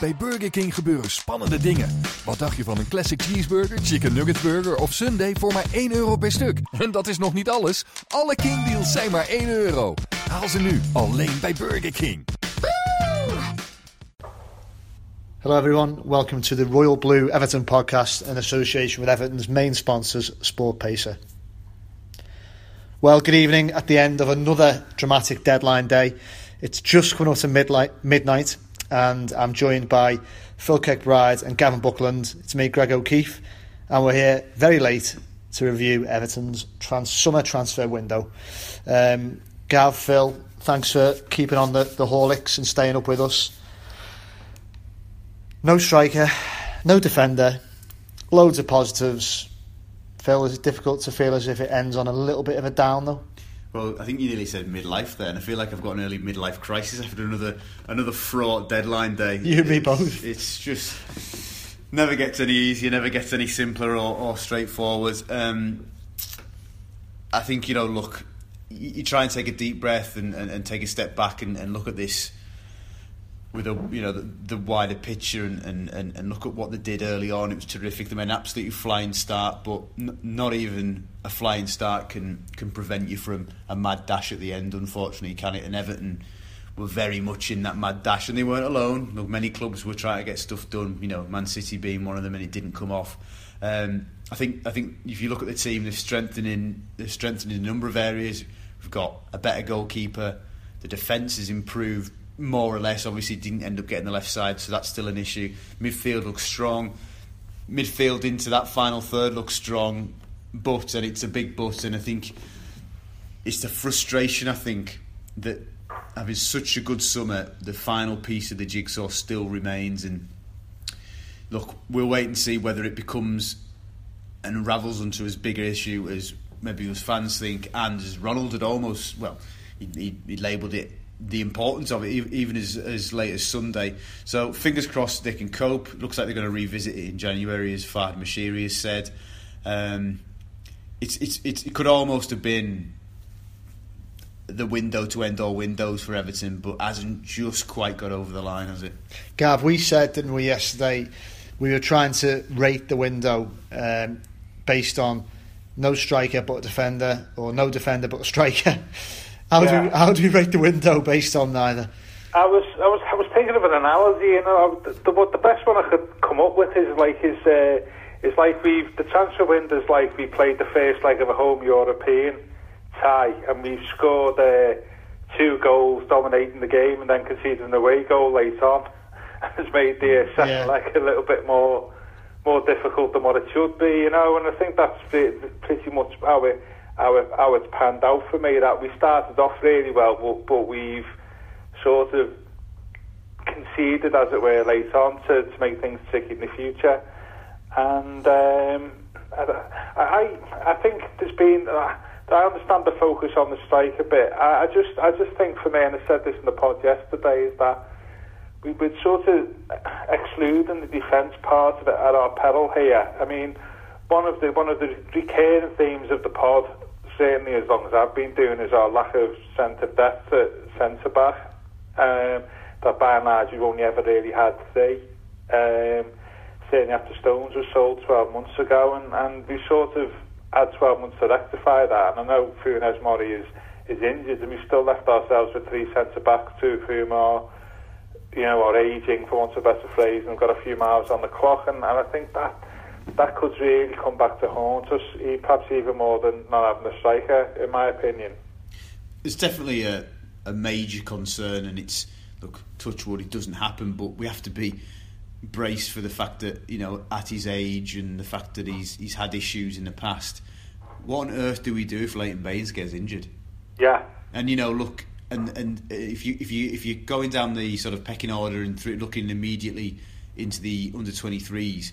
Bij Burger King gebeuren spannende dingen. Wat dacht je van een classic cheeseburger, chicken nugget burger of sundae voor maar 1 euro per stuk? En dat is nog niet alles. Alle King deals zijn maar 1 euro. Haal ze nu alleen bij Burger King. Hello, everyone. Welcome to the Royal Blue Everton podcast in association with Everton's main sponsors, Sport Pacer. Well, good evening at the end of another dramatic deadline day. It's just coming up to midnight, and I'm joined by Phil Kirkbride and Gavin Buckland. It's me, Greg O'Keefe, and we're here very late to review Everton's trans- summer transfer window. Um, Gav, Phil, thanks for keeping on the, the Horlicks and staying up with us. No striker, no defender, loads of positives. Phil, is it difficult to feel as if it ends on a little bit of a down though? Well, I think you nearly said midlife there, and I feel like I've got an early midlife crisis after another another fraught deadline day. You and me both. It's just never gets any easier, never gets any simpler or, or straightforward. Um, I think you know, look, you, you, try and take a deep breath and, and, and take a step back and, and look at this with a you know the, the wider picture and, and, and, and look at what they did early on. It was terrific. They made an absolutely flying start, but n- not even a flying start can can prevent you from a mad dash at the end. Unfortunately, can it? And Everton were very much in that mad dash, and they weren't alone. Look, many clubs were trying to get stuff done. You know, Man City being one of them, and it didn't come off. Um, I think I think if you look at the team, they're strengthening they're strengthening a number of areas. We've got a better goalkeeper. The defence has improved more or less. Obviously, didn't end up getting the left side, so that's still an issue. Midfield looks strong. Midfield into that final third looks strong, but and it's a big but, and I think it's the frustration. I think that having such a good summer, the final piece of the jigsaw still remains. And look, we'll wait and see whether it becomes and unravels into as big an issue as maybe as fans think, and as Ronald had almost well, he, he, he labelled it the importance of it, even as, as late as Sunday. So fingers crossed they can cope. Looks like they're going to revisit it in January, as Farhad Moshiri has said. Um, it's, it's, it's, it could almost have been the window to end all windows for Everton, but hasn't just quite got over the line, has it? Gav, we said, didn't we, yesterday, we were trying to rate the window um, based on no striker but a defender, or no defender but a striker. How yeah. do how do you rate the window based on neither? I was I was I was thinking of an analogy. You know, the, the, the best one I could come up with is like is uh, is like we've the transfer window is like we played the first leg of a home European tie and we've scored uh, two goals dominating the game and then conceded an away goal late on has made the uh, second yeah. leg a little bit more more difficult than what it should be. You know, and I think that's pretty much how it how, it, how it's panned out for me. That we started off really well, but, but we've sort of conceded, as it were, late on to, to make things tick in the future. And um, I, I, I think there's been. Uh, I understand the focus on the strike a bit. I, I just, I just think for me, and I said this in the pod yesterday, is that we would sort of excluding the defence part of it at our peril here. I mean, one of the one of the recurring themes of the pod certainly as long as I've been doing is our lack of centre depth at centre back. Um, that by and large we've only ever really had three. Um, certainly after Stones was sold 12 months ago, and, and we sort of had 12 months to rectify that. And I know Funes Mori is, is injured, and we've still left ourselves with three centre backs, two of whom are, you know, are ageing, for want of a better phrase, and we've got a few miles on the clock. And, and I think that that could really come back to haunt us, perhaps even more than not having a striker, in my opinion. It's definitely a, a major concern, and it's look, touch wood, it doesn't happen, but we have to be braced for the fact that you know at his age and the fact that he's he's had issues in the past. What on earth do we do if Leighton Baines gets injured? Yeah, and you know, look, and and if you if you if you're going down the sort of pecking order and looking immediately into the under 23s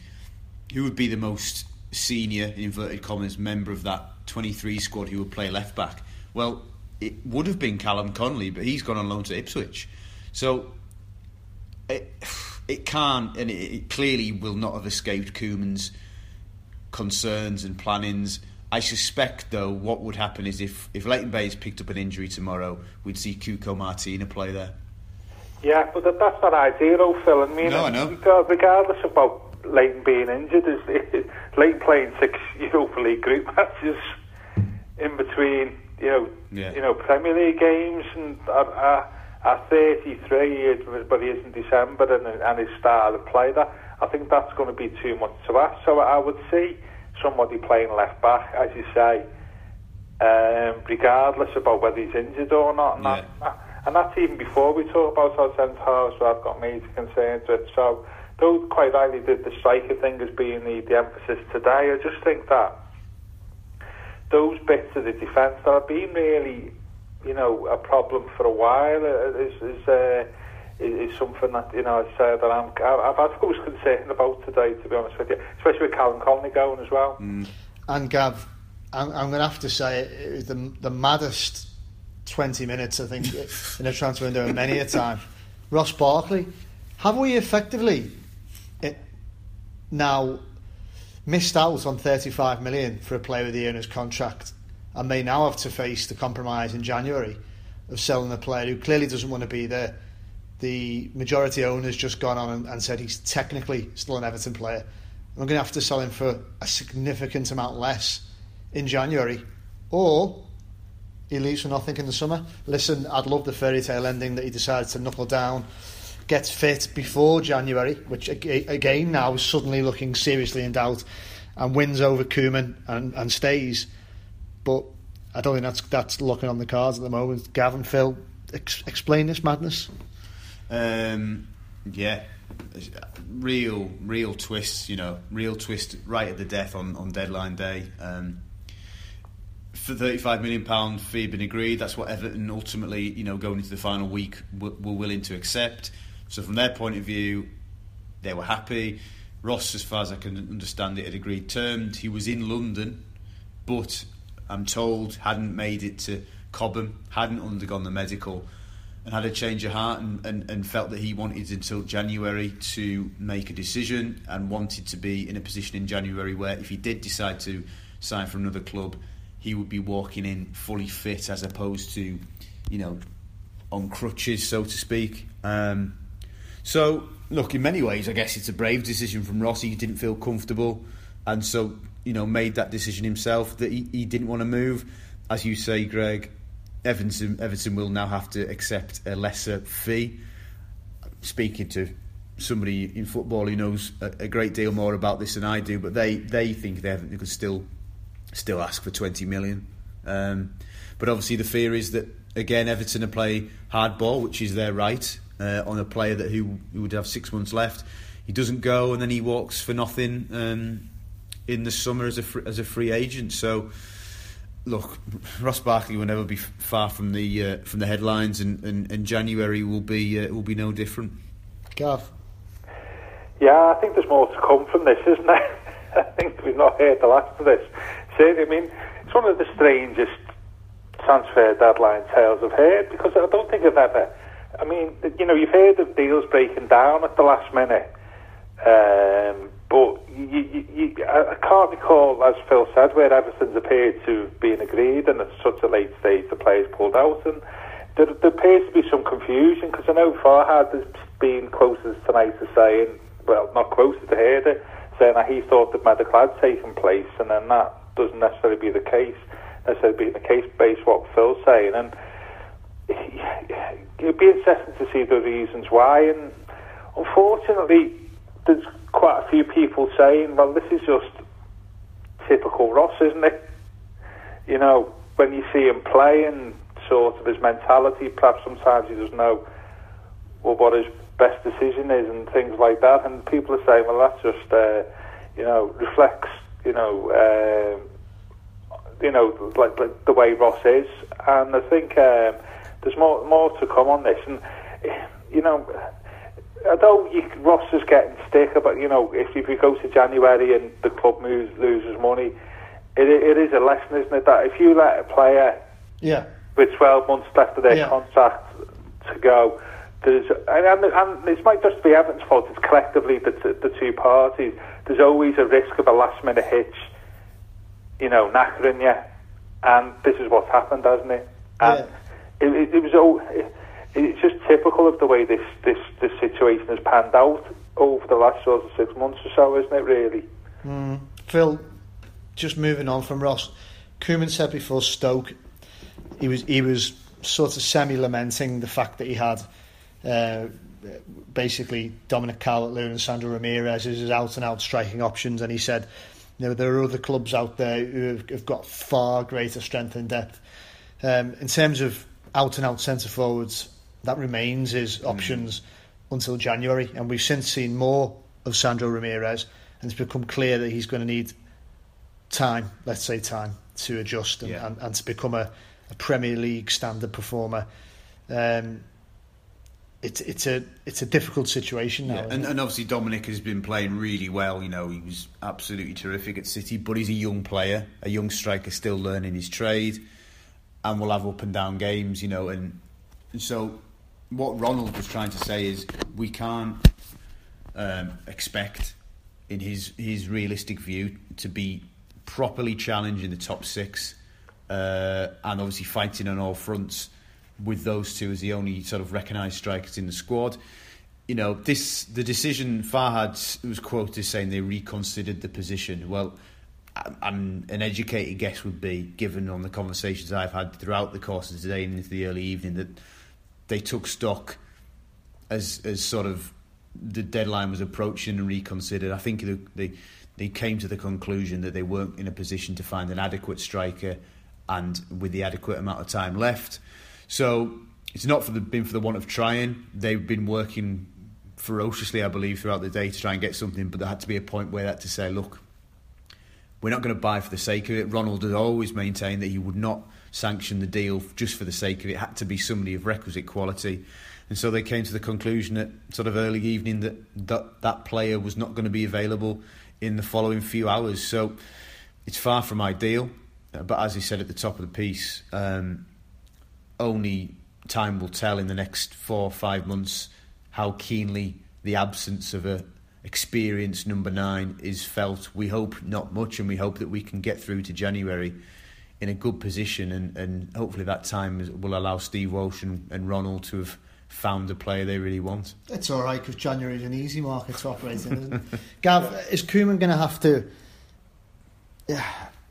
who would be the most senior, in inverted commas, member of that 23 squad who would play left back? Well, it would have been Callum Connolly, but he's gone on loan to Ipswich. So it, it can't, and it, it clearly will not have escaped Koeman's concerns and plannings. I suspect, though, what would happen is if, if Leighton Baines picked up an injury tomorrow, we'd see Cuco Martina play there. Yeah, but that's not ideal, Phil. I mean, No, I know. regardless of Leighton being injured, is Leighton playing six Europa League group matches in between, you know, Yeah. you know, Premier League games, and at, at, at 33, but he is in December, and, and his style of play, that I think that's going to be too much to ask. So I would see somebody playing left back, as you say, um, regardless about whether he's injured or not. And, Yeah. that, and that's even before we talk about our centre halves where I've got major concerns with. So, though quite rightly the, the striker thing has being the, the emphasis today, I just think that those bits of the defence that have been really, you know, a problem for a while uh, is is, uh, is, is something that you know I say that I'm I've had I was concerned about today, to be honest with you, especially with Callum Connolly going as well. And Gav, I'm, I'm going to have to say it, it was the, the maddest 20 minutes, I think, in a transfer window in many a time. Ross Barkley, have we effectively it, now missed out on 35 million for a player with the owner's contract and may now have to face the compromise in January of selling a player who clearly doesn't want to be there? The majority owner's just gone on and, and said he's technically still an Everton player. I'm going to have to sell him for a significant amount less in January, or he leaves for nothing in the summer. Listen, I'd love the fairy tale ending that he decides to knuckle down, gets fit before January, which again now is suddenly looking seriously in doubt, and wins over Koeman and, and stays. But I don't think that's that's looking on the cards at the moment. Gavin, Phil, ex- explain this madness. Um, yeah, real, real twists. You know, real twist right at the death on, on deadline day. Um, for thirty-five million pound fee been agreed. That's what Everton ultimately, you know, going into the final week, were, were willing to accept. So from their point of view, they were happy. Ross, as far as I can understand it, had agreed terms. He was in London, but I'm told hadn't made it to Cobham, hadn't undergone the medical, and had a change of heart and, and, and felt that he wanted until January to make a decision and wanted to be in a position in January where if he did decide to sign for another club, he would be walking in fully fit as opposed to, you know, on crutches, so to speak. Um, so, look, in many ways, I guess it's a brave decision from Ross. He didn't feel comfortable, and so you know made that decision himself that he, he didn't want to move. As you say, Greg, Everton Everton will now have to accept a lesser fee. Speaking to somebody in football who knows a, a great deal more about this than I do, but they they think they, they could still still ask for 20 million. Um, but obviously, the fear is that again, Everton are play hardball, which is their right uh, on a player that who, who would have six months left. He doesn't go, and then he walks for nothing um, in the summer as a fr- as a free agent. So, look, Ross Barkley will never be f- far from the uh, from the headlines, and, and, and January will be uh, will be no different. Gav, Yeah, I think there's more to come from this, isn't there? I think we've not heard the last of this. Certainly, I mean, it's one of the strangest transfer deadline tales I've heard because I don't think I've ever. I mean, you know, you've heard of deals breaking down at the last minute, um, but you, you, you, I can't recall, as Phil said, where Everton's appeared to have been agreed, and at such a late stage the players pulled out, and there, there appears to be some confusion because I know Farhad has been quoted tonight as saying, well, not quoted, to heard it, saying that he thought that medical had taken place, and then that doesn't necessarily be the case. Necessarily being the case based what Phil's saying, and it'd be interesting to see the reasons why. And unfortunately, there's quite a few people saying, "Well, this is just typical Ross, isn't it?" You know, when you see him play and sort of his mentality, perhaps sometimes he doesn't know well, what his best decision is and things like that. And people are saying, "Well, that's just uh, you know reflects you know." um you know, like, like the way Ross is, and I think um, there's more more to come on this. And eh, you know, although you, Ross is getting stick about, you know, if, if you go to January and the club moves, loses money, it, it is a lesson, isn't it? That if you let a player yeah, with 12 months left of their Yeah. contract to go. There's, and, and, and this might just be Everton's fault, it's collectively the, t- the two parties. There's always a risk of a last minute hitch, you know, knackering you. And this is what's happened, hasn't it? And it, it, was all. It, it's just typical of the way this this this situation has panned out over the last sort of six months or so, isn't it? Really. Mm. Phil, just moving on from Ross, Koeman said before Stoke, he was he was sort of semi lamenting the fact that he had. Uh, basically, Dominic Calvert-Lewin and Sandro Ramirez as his out and out striking options, and he said, you know, there are other clubs out there who have, have got far greater strength and depth. Um, in terms of out and out centre forwards, that remains his options mm. until January, and we've since seen more of Sandro Ramirez, and it's become clear that he's going to need time, let's say time, to adjust and, yeah. and, and to become a, a Premier League standard performer. Um, it's it's a it's a difficult situation now. Yeah. And, and, obviously Dominic has been playing really well. You know, he was absolutely terrific at City, but he's a young player, a young striker still learning his trade, and we'll have up and down games. You know, and, so what Ronald was trying to say is we can't um, expect, in his his realistic view, to be properly challenging the top six, uh, and obviously fighting on all fronts with those two as the only sort of recognised strikers in the squad. You know, this the decision Farhad was quoted saying they reconsidered the position. Well, I'm, an educated guess would be, given on the conversations I've had throughout the course of today and into the early evening, that they took stock as as sort of the deadline was approaching and reconsidered. I think they, they came to the conclusion that they weren't in a position to find an adequate striker, and with the adequate amount of time left, so it's not for the, been for the want of trying. They've been working ferociously, I believe, throughout the day to try and get something, but there had to be a point where that to say, look, we're not going to buy for the sake of it. Ronald had always maintained that he would not sanction the deal just for the sake of it. It had to be somebody of requisite quality. And so they came to the conclusion at sort of early evening that that, that player was not going to be available in the following few hours. So it's far from ideal. But as he said at the top of the piece, um, only time will tell in the next four or five months how keenly the absence of a experienced number nine is felt. We hope not much, and we hope that we can get through to January in a good position, and, and hopefully that time will allow Steve Walsh and, and Ronald to have found the player they really want. It's all right because January is an easy market to operate in, isn't it? Gav, is Koeman going to have to? Yeah,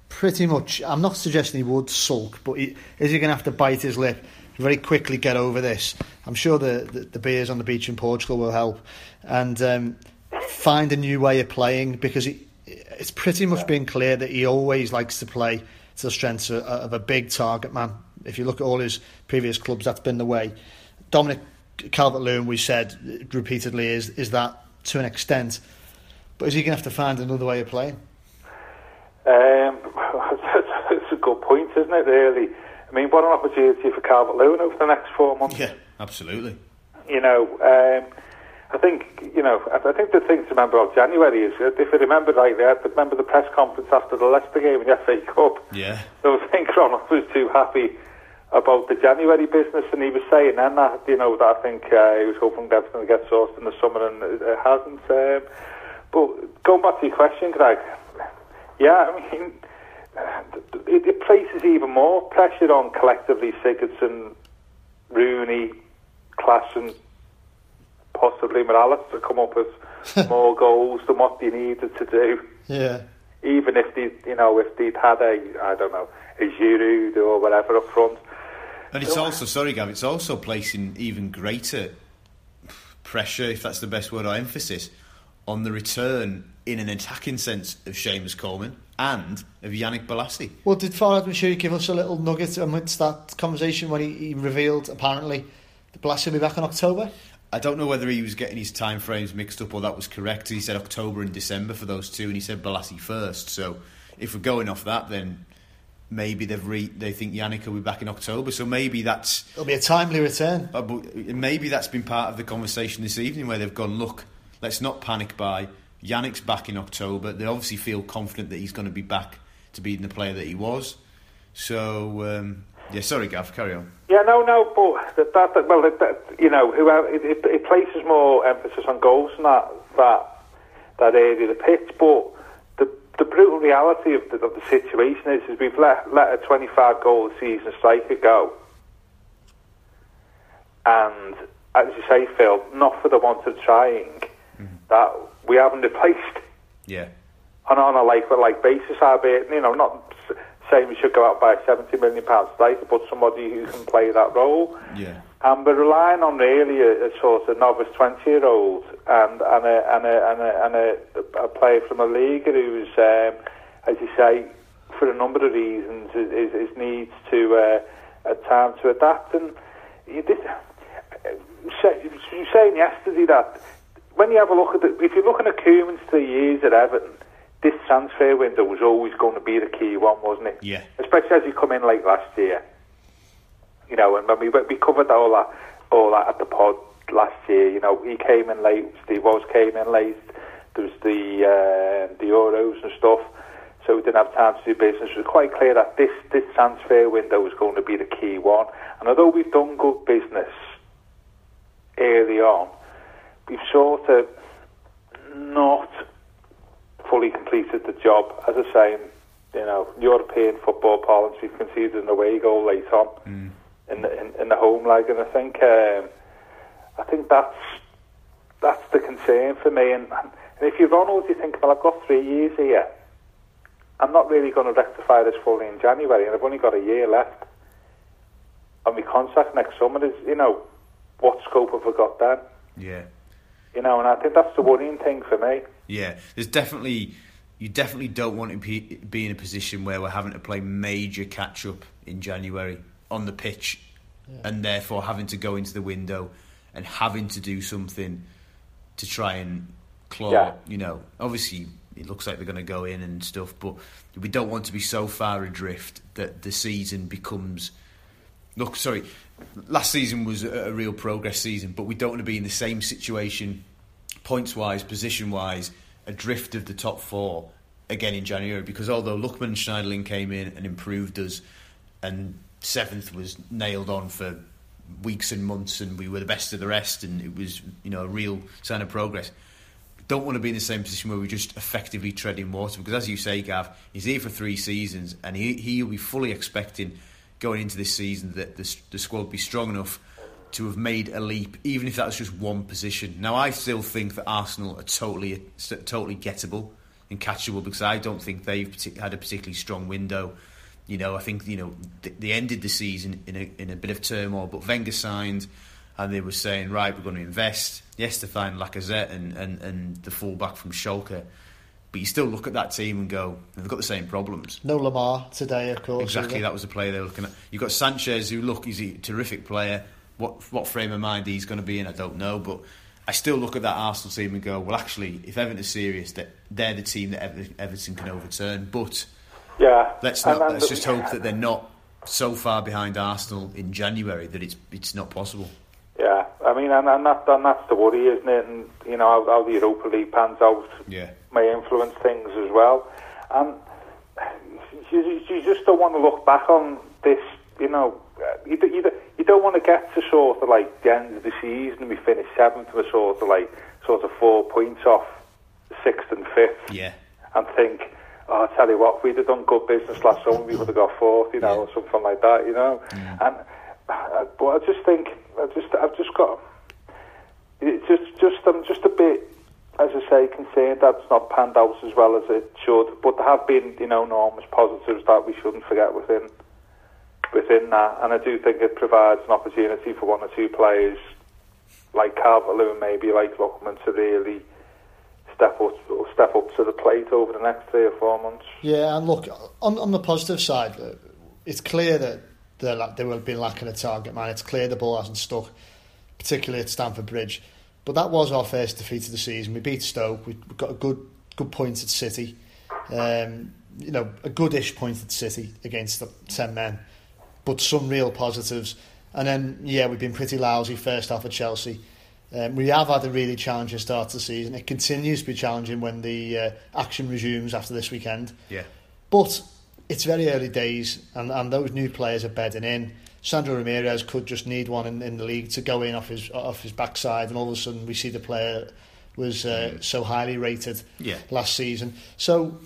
pretty much. I'm not suggesting he would sulk, but he, is he going to have to bite his lip? Very quickly get over this. I'm sure the, the, the beers on the beach in Portugal will help, and um, find a new way of playing because he, it's pretty much been clear that he always likes to play to the strengths of, of a big target man. If you look at all his previous clubs, that's been the way. Dominic Calvert-Lewin, we said repeatedly, is is that to an extent, but is he going to have to find another way of playing? Um, it's a good point, isn't it? Really, I mean, what an opportunity for Calvert Lewin over the next four months. Yeah, absolutely. You know, um, I think you know. I think the thing to remember of January is, if you remember rightly, I remember the press conference after the Leicester game in the FA Cup. Yeah. So I think Ronald was too happy about the January business, and he was saying then that you know that I think uh, he was hoping that was going to get sourced in the summer, and it hasn't. Um, but going back to your question, Greg, yeah, I mean, it, it places even more pressure on collectively Sigurdsson, Rooney, Klaassen, possibly Mirallas to come up with more goals than what they needed to do. Yeah. Even if they, you know, if they'd had a, I don't know, a Giroud or whatever up front. And it's also, sorry, Gav, it's also placing even greater pressure, if that's the best word or emphasis, on the return in an attacking sense of Seamus Coleman and of Yannick Bolasie. Well, did Farhad Moshiri give us a little nugget amidst that conversation when he, he revealed apparently that Bolasie will be back in October? I don't know whether he was getting his time frames mixed up or that was correct. He said October and December for those two, and he said Bolasie first. So if we're going off that, then maybe they've re- they think Yannick will be back in October. So maybe that's it'll be a timely return. Uh, maybe that's been part of the conversation this evening where they've gone, look, let's not panic by Yannick's back in October. They obviously feel confident that he's going to be back to being the player that he was. So, um, yeah, sorry, Gav, carry on. Yeah, no, no, but that, that well, that, you know, whoever uh, it, it, it, places more emphasis on goals and that that that area of the pitch. But the the brutal reality of the, of the situation is, is we've let let a 25 goal season striker go, and as you say, Phil, not for the want of trying, mm-hmm. that we haven't replaced Yeah. on, on a like for like basis, albeit, you know, not saying we should go out by 70 million pounds today to put somebody who can play that role. Yeah. And we're relying on really a, a sort of novice 20 year old and, and, a, and, a, and, a, and a, a player from a league who's, um, as you say, for a number of reasons, is, is, is needs to uh, a time to adapt. And you, did, you were saying yesterday that when you have a look at the, if you're looking at Koeman's three years at Everton, this transfer window was always going to be the key one, wasn't it? Yeah. Especially as you come in late last year. You know, and when we we covered all that all that at the pod last year, you know, he came in late. Steve Walsh came in late. There was the uh, the Euros and stuff, so we didn't have time to do business. It was quite clear that this this transfer window was going to be the key one. And although we've done good business early on, we've sort of not fully completed the job. As I say, you know, European football parlance, we've conceded an away goal late on in, the, in, in the home leg, and I think um, I think that's that's the concern for me. And, and if you're Ronald, you think, well, I've got three years here. I'm not really going to rectify this fully in January, and I've only got a year left. And my contract next summer is, you know, what scope have I got then? Yeah. You know, and I think that's the worrying thing for me. Yeah, there's definitely you definitely don't want to be, be in a position where we're having to play major catch up in January on the pitch, and therefore having to go into the window and having to do something to try and claw. Yeah. You know, obviously it looks like they're going to go in and stuff, but we don't want to be so far adrift that the season becomes. Look, sorry, last season was a, real progress season, but we don't want to be in the same situation, points wise, position wise, adrift of the top four again in January. Because although Lookman Schneiderlin came in and improved us, and seventh was nailed on for weeks and months, and we were the best of the rest, and it was you know a real sign of progress. Don't want to be in the same position where we're just effectively treading water because, as you say, Gav, he's here for three seasons, and he he'll be fully expecting going into this season that the, the squad be strong enough to have made a leap, even if that was just one position. Now, I still think that Arsenal are totally totally gettable and catchable because I don't think they've had a particularly strong window. You know, I think you know they ended the season in a in a bit of turmoil, but Wenger signed, and they were saying, right, we're going to invest. Yes, to find Lacazette and, and, and the fullback from Schalke, but you still look at that team and go, they've got the same problems. No Lemar today, of course. Exactly, that was the player they were looking at. You've got Sanchez, who look, he's a terrific player. What what frame of mind he's going to be in, I don't know. But I still look at that Arsenal team and go, well, actually, if Everton is serious, that they're the team that Ever- Everton can overturn. But Yeah. let's not. let's just hope that they're not so far behind Arsenal in January that it's it's not possible. Yeah, I mean, and, and, that, and that's the worry, isn't it? And, you know, how, how the Europa League pans out Yeah, may influence things as well. And you, you just don't want to look back on this, you know, you, you, you don't want to get to sort of like the end of the season and we finish seventh, we're sort of like, sort of four points off sixth and fifth yeah, and think, oh, I tell you what, if we'd have done good business last summer, we would have got fourth, you know, or something like that, you know. And uh, but I just think, I just, I've just got, it's just, just, I'm just a bit, as I say, concerned that it's not panned out as well as it should. But there have been, you know, enormous positives that we shouldn't forget within, within that. And I do think it provides an opportunity for one or two players like Calvert-Lewin, maybe like Lookman, to really step up step up to the plate over the next three or four months. Yeah, and look on on the positive side, it's clear that they're they will be lacking a target man. It's clear the ball hasn't stuck, particularly at Stamford Bridge. But that was our first defeat of the season. We beat Stoke. We we got a good good point at City. Um, you know, a goodish point at City against the ten men, but some real positives. And then yeah, we've been pretty lousy first half at Chelsea. Um, we have had a really challenging start to the season. It continues to be challenging when the uh, action resumes after this weekend. yeah, But it's very early days, and, and those new players are bedding in. Sandro Ramirez could just need one in, in the league to go in off his off his backside, and all of a sudden we see the player was uh, so highly rated Yeah. last season. So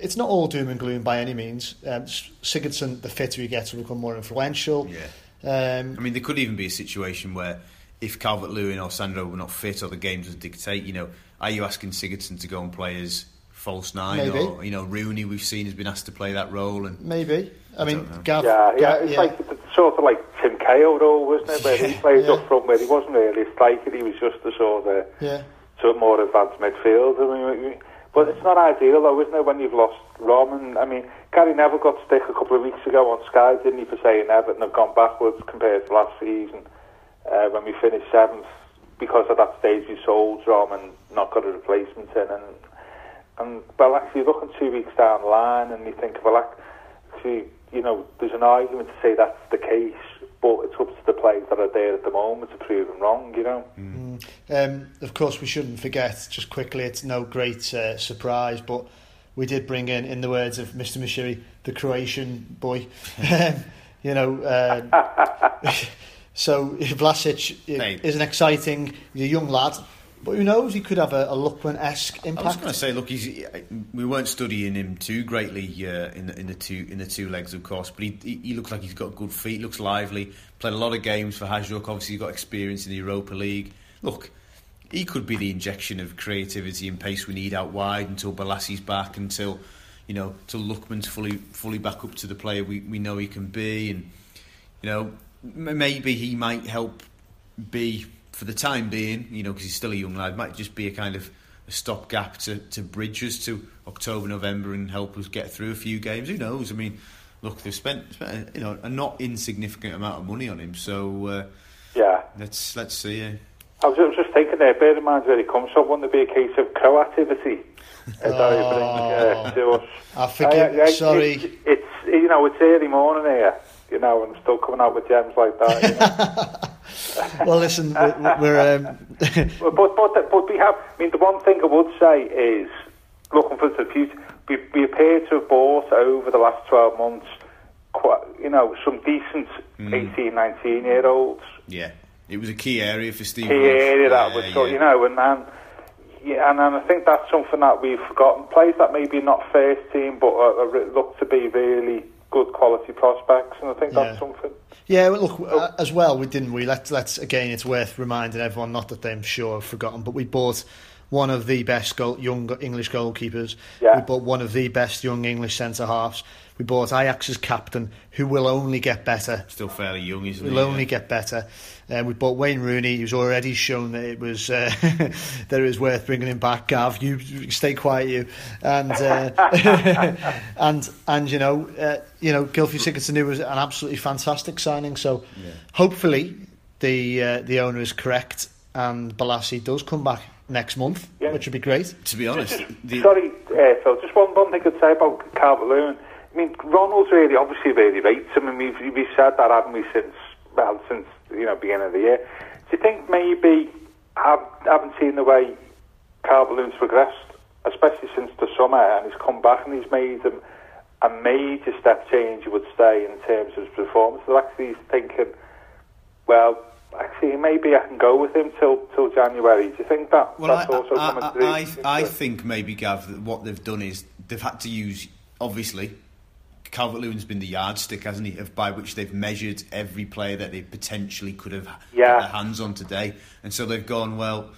it's not all doom and gloom by any means. Um, Sigurdsson, the fitter he gets, will become more influential. Yeah. Um, I mean, there could even be a situation where if Calvert Lewin or Sandro were not fit or the games doesn't dictate, you know, are you asking Sigurdsson to go and play as false nine? Maybe. Or, you know, Rooney we've seen has been asked to play that role. and maybe. I, I mean, don't. Gav, Yeah, yeah, Gav- it's like it's sort of like Tim Cahill role, wasn't it? Where yeah, he played yeah. up front where he wasn't really a striker, he was just a sort of yeah. sort of more advanced midfielder. I mean, but it's not ideal though, isn't it, when you've lost Roman? I mean, Gary Neville got stick a couple of weeks ago on Sky, didn't he, for saying Everton have gone backwards compared to last season uh, when we finished seventh because at that stage we sold Roman, not got a replacement in, and and well, actually, looking two weeks down the line, and you think, well, actually you know, there's an argument to say that's the case, but it's up to the players that are there at the moment to prove them wrong, you know. Um, of course, we shouldn't forget, just quickly, it's no great uh, surprise, but we did bring in, in the words of Mr. Moshiri, the Croatian boy. um, you know, um, so Vlasic is an exciting, he's a young lad, but who knows, he could have a, a Lookman-esque impact. I was going to say, look, he's, we weren't studying him too greatly uh, in the in the two in the two legs, of course, but he, he he looks like he's got good feet, looks lively. Played a lot of games for Hajduk. Obviously, he's got experience in the Europa League. Look, he could be the injection of creativity and pace we need out wide until Bolasie's back, until you know, till Lookman's fully fully back up to the player we, we know he can be, and you know, maybe he might help be for the time being, you know, because he's still a young lad, might just be a kind of a stopgap to, to bridge us to October, November, and help us get through a few games. Who knows? I mean, look, they've spent, spent you know a not insignificant amount of money on him, so uh, Yeah. let's let's see. Uh, I was, I was just thinking there, bear in mind where he comes from, wouldn't it be a case of co-activity? As I bring uh, to us. I forgive- I- I- sorry. It's, it's, you know, it's early morning here, you know, and still coming out with gems like that, you know. well, listen, we're... we're um, But, but, but, but we have, I mean, the one thing I would say is, looking for the future, we, we appear to have bought over the last 12 months, quite, you know, some decent 18, 19 year olds. yeah, it was a key area for Steve. Key Walsh. area that Yeah, was, so, yeah. you know, and, and, yeah, and, and I think that's something that we've forgotten. Players that maybe not first team, but uh, look to be really good quality prospects, and I think Yeah. that's something. Yeah, well, look, uh, as well, we didn't we? Let's, let's again, it's worth reminding everyone, not that they're sure have forgotten, but we bought one of the best goal, young English goalkeepers. Yeah. We bought one of the best young English centre halves. We bought Ajax's captain, who will only get better. Still fairly young, isn't he? Will only get better. Uh, we bought Wayne Rooney, who's already shown that it was uh, that it was worth bringing him back. Gav, you stay quiet, you, and uh, and and you know, uh, you know, Gylfi Sigurdsson was an absolutely fantastic signing. So hopefully the uh, the owner is correct, and Bolasie does come back next month, Yeah. which would be great. To be honest, the, Sorry, uh, Phil, just one, one thing I'd say about Calvert Lewin. I mean, Ronald's really, obviously, really rates I mean, we've, we've said that, haven't we, since, well, since, you know, beginning of the year. Do you think maybe, have, haven't seen the way Lewin's progressed, especially since the summer, and he's come back and he's made him a major step change, you would say, in terms of his performance? So actually, he's thinking, well, actually, maybe I can go with him till till January. Do you think that Well, that's I, also I, coming I, through? I, I think maybe Gav that what they've done is they've had to use obviously Calvert Lewin's been the yardstick, hasn't he, of by which they've measured every player that they potentially could have Yeah. got their hands on today, and so they've gone well.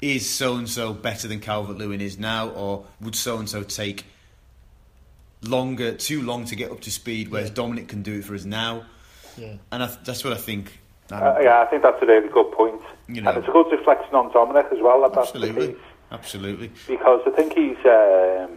Is so and so better than Calvert Lewin is now, or would so and so take longer, too long to get up to speed, whereas Yeah. Dominic can do it for us now? Yeah. And I, that's what I think. um, Uh, yeah, I think that's a really good point. You know. and it's a good reflection on Dominic as well. That absolutely, case. absolutely. Because I think he's, um,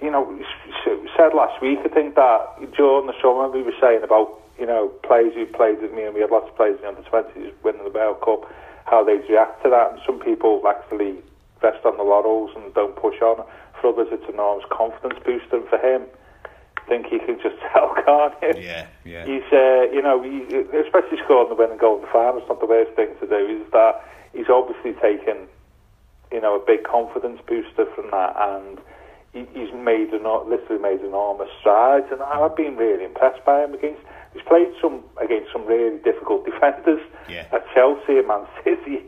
you know, s- s- said last week, I think that during the summer we were saying about, you know, players who played with me, and we had lots of players in the under 20s winning the World Cup, how they'd react to that. And some people actually rest on the laurels and don't push on. For others, it's an enormous confidence booster. And for him, I think he can just tell, can't he? Yeah, yeah. He's, uh, you know, he, especially scoring the winning goal in the final, it's not the worst thing to do, is that he's obviously taken, you know, a big confidence booster from that, and he's made, eno- literally made enormous strides, and I've been really impressed by him against, he's played some, against some really difficult defenders Yeah. at Chelsea and Man City,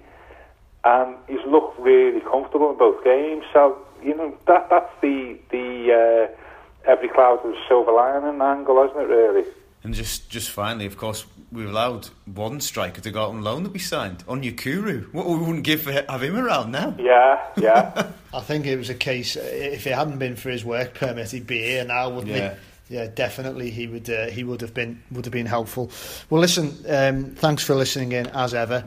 and he's looked really comfortable in both games, so, you know, that that's the, the, uh, every cloud has a silver lining angle, isn't it, really? And just, just finally, of course, we allowed one striker to go out on loan that we signed, on Onyekuru. What we wouldn't give for have him around now. Yeah, yeah. I think it was a case. uh, If it hadn't been for his work permit, he'd be here now, wouldn't Yeah. he? Yeah, definitely. He would. Uh, he would have been. Would have been helpful. Well, listen. Um, thanks for listening in as ever.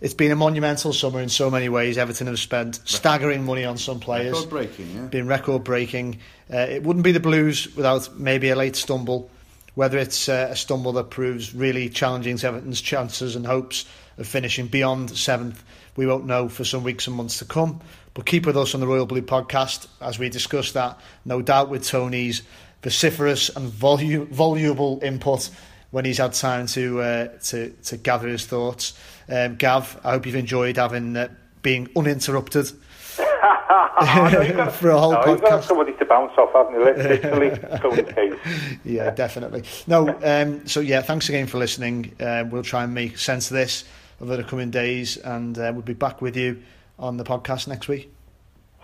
It's been a monumental summer in so many ways. Everton have spent staggering money on some players. Record breaking, yeah. been record breaking. Uh, it wouldn't be the Blues without maybe a late stumble. Whether it's uh, a stumble that proves really challenging to Everton's chances and hopes of finishing beyond seventh, we won't know for some weeks and months to come. But keep with us on the Royal Blue podcast as we discuss that, no doubt with Tony's vociferous and volu- voluble input when he's had time to uh, to, to gather his thoughts. Um, Gav, I hope you've enjoyed having uh, being uninterrupted for a whole no, podcast. Bounce off, haven't you? Literally, yeah, definitely. No, um, so yeah, thanks again for listening. Um, we'll try and make sense of this over the coming days, and uh, we'll be back with you on the podcast next week.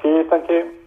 Cheers, thank you.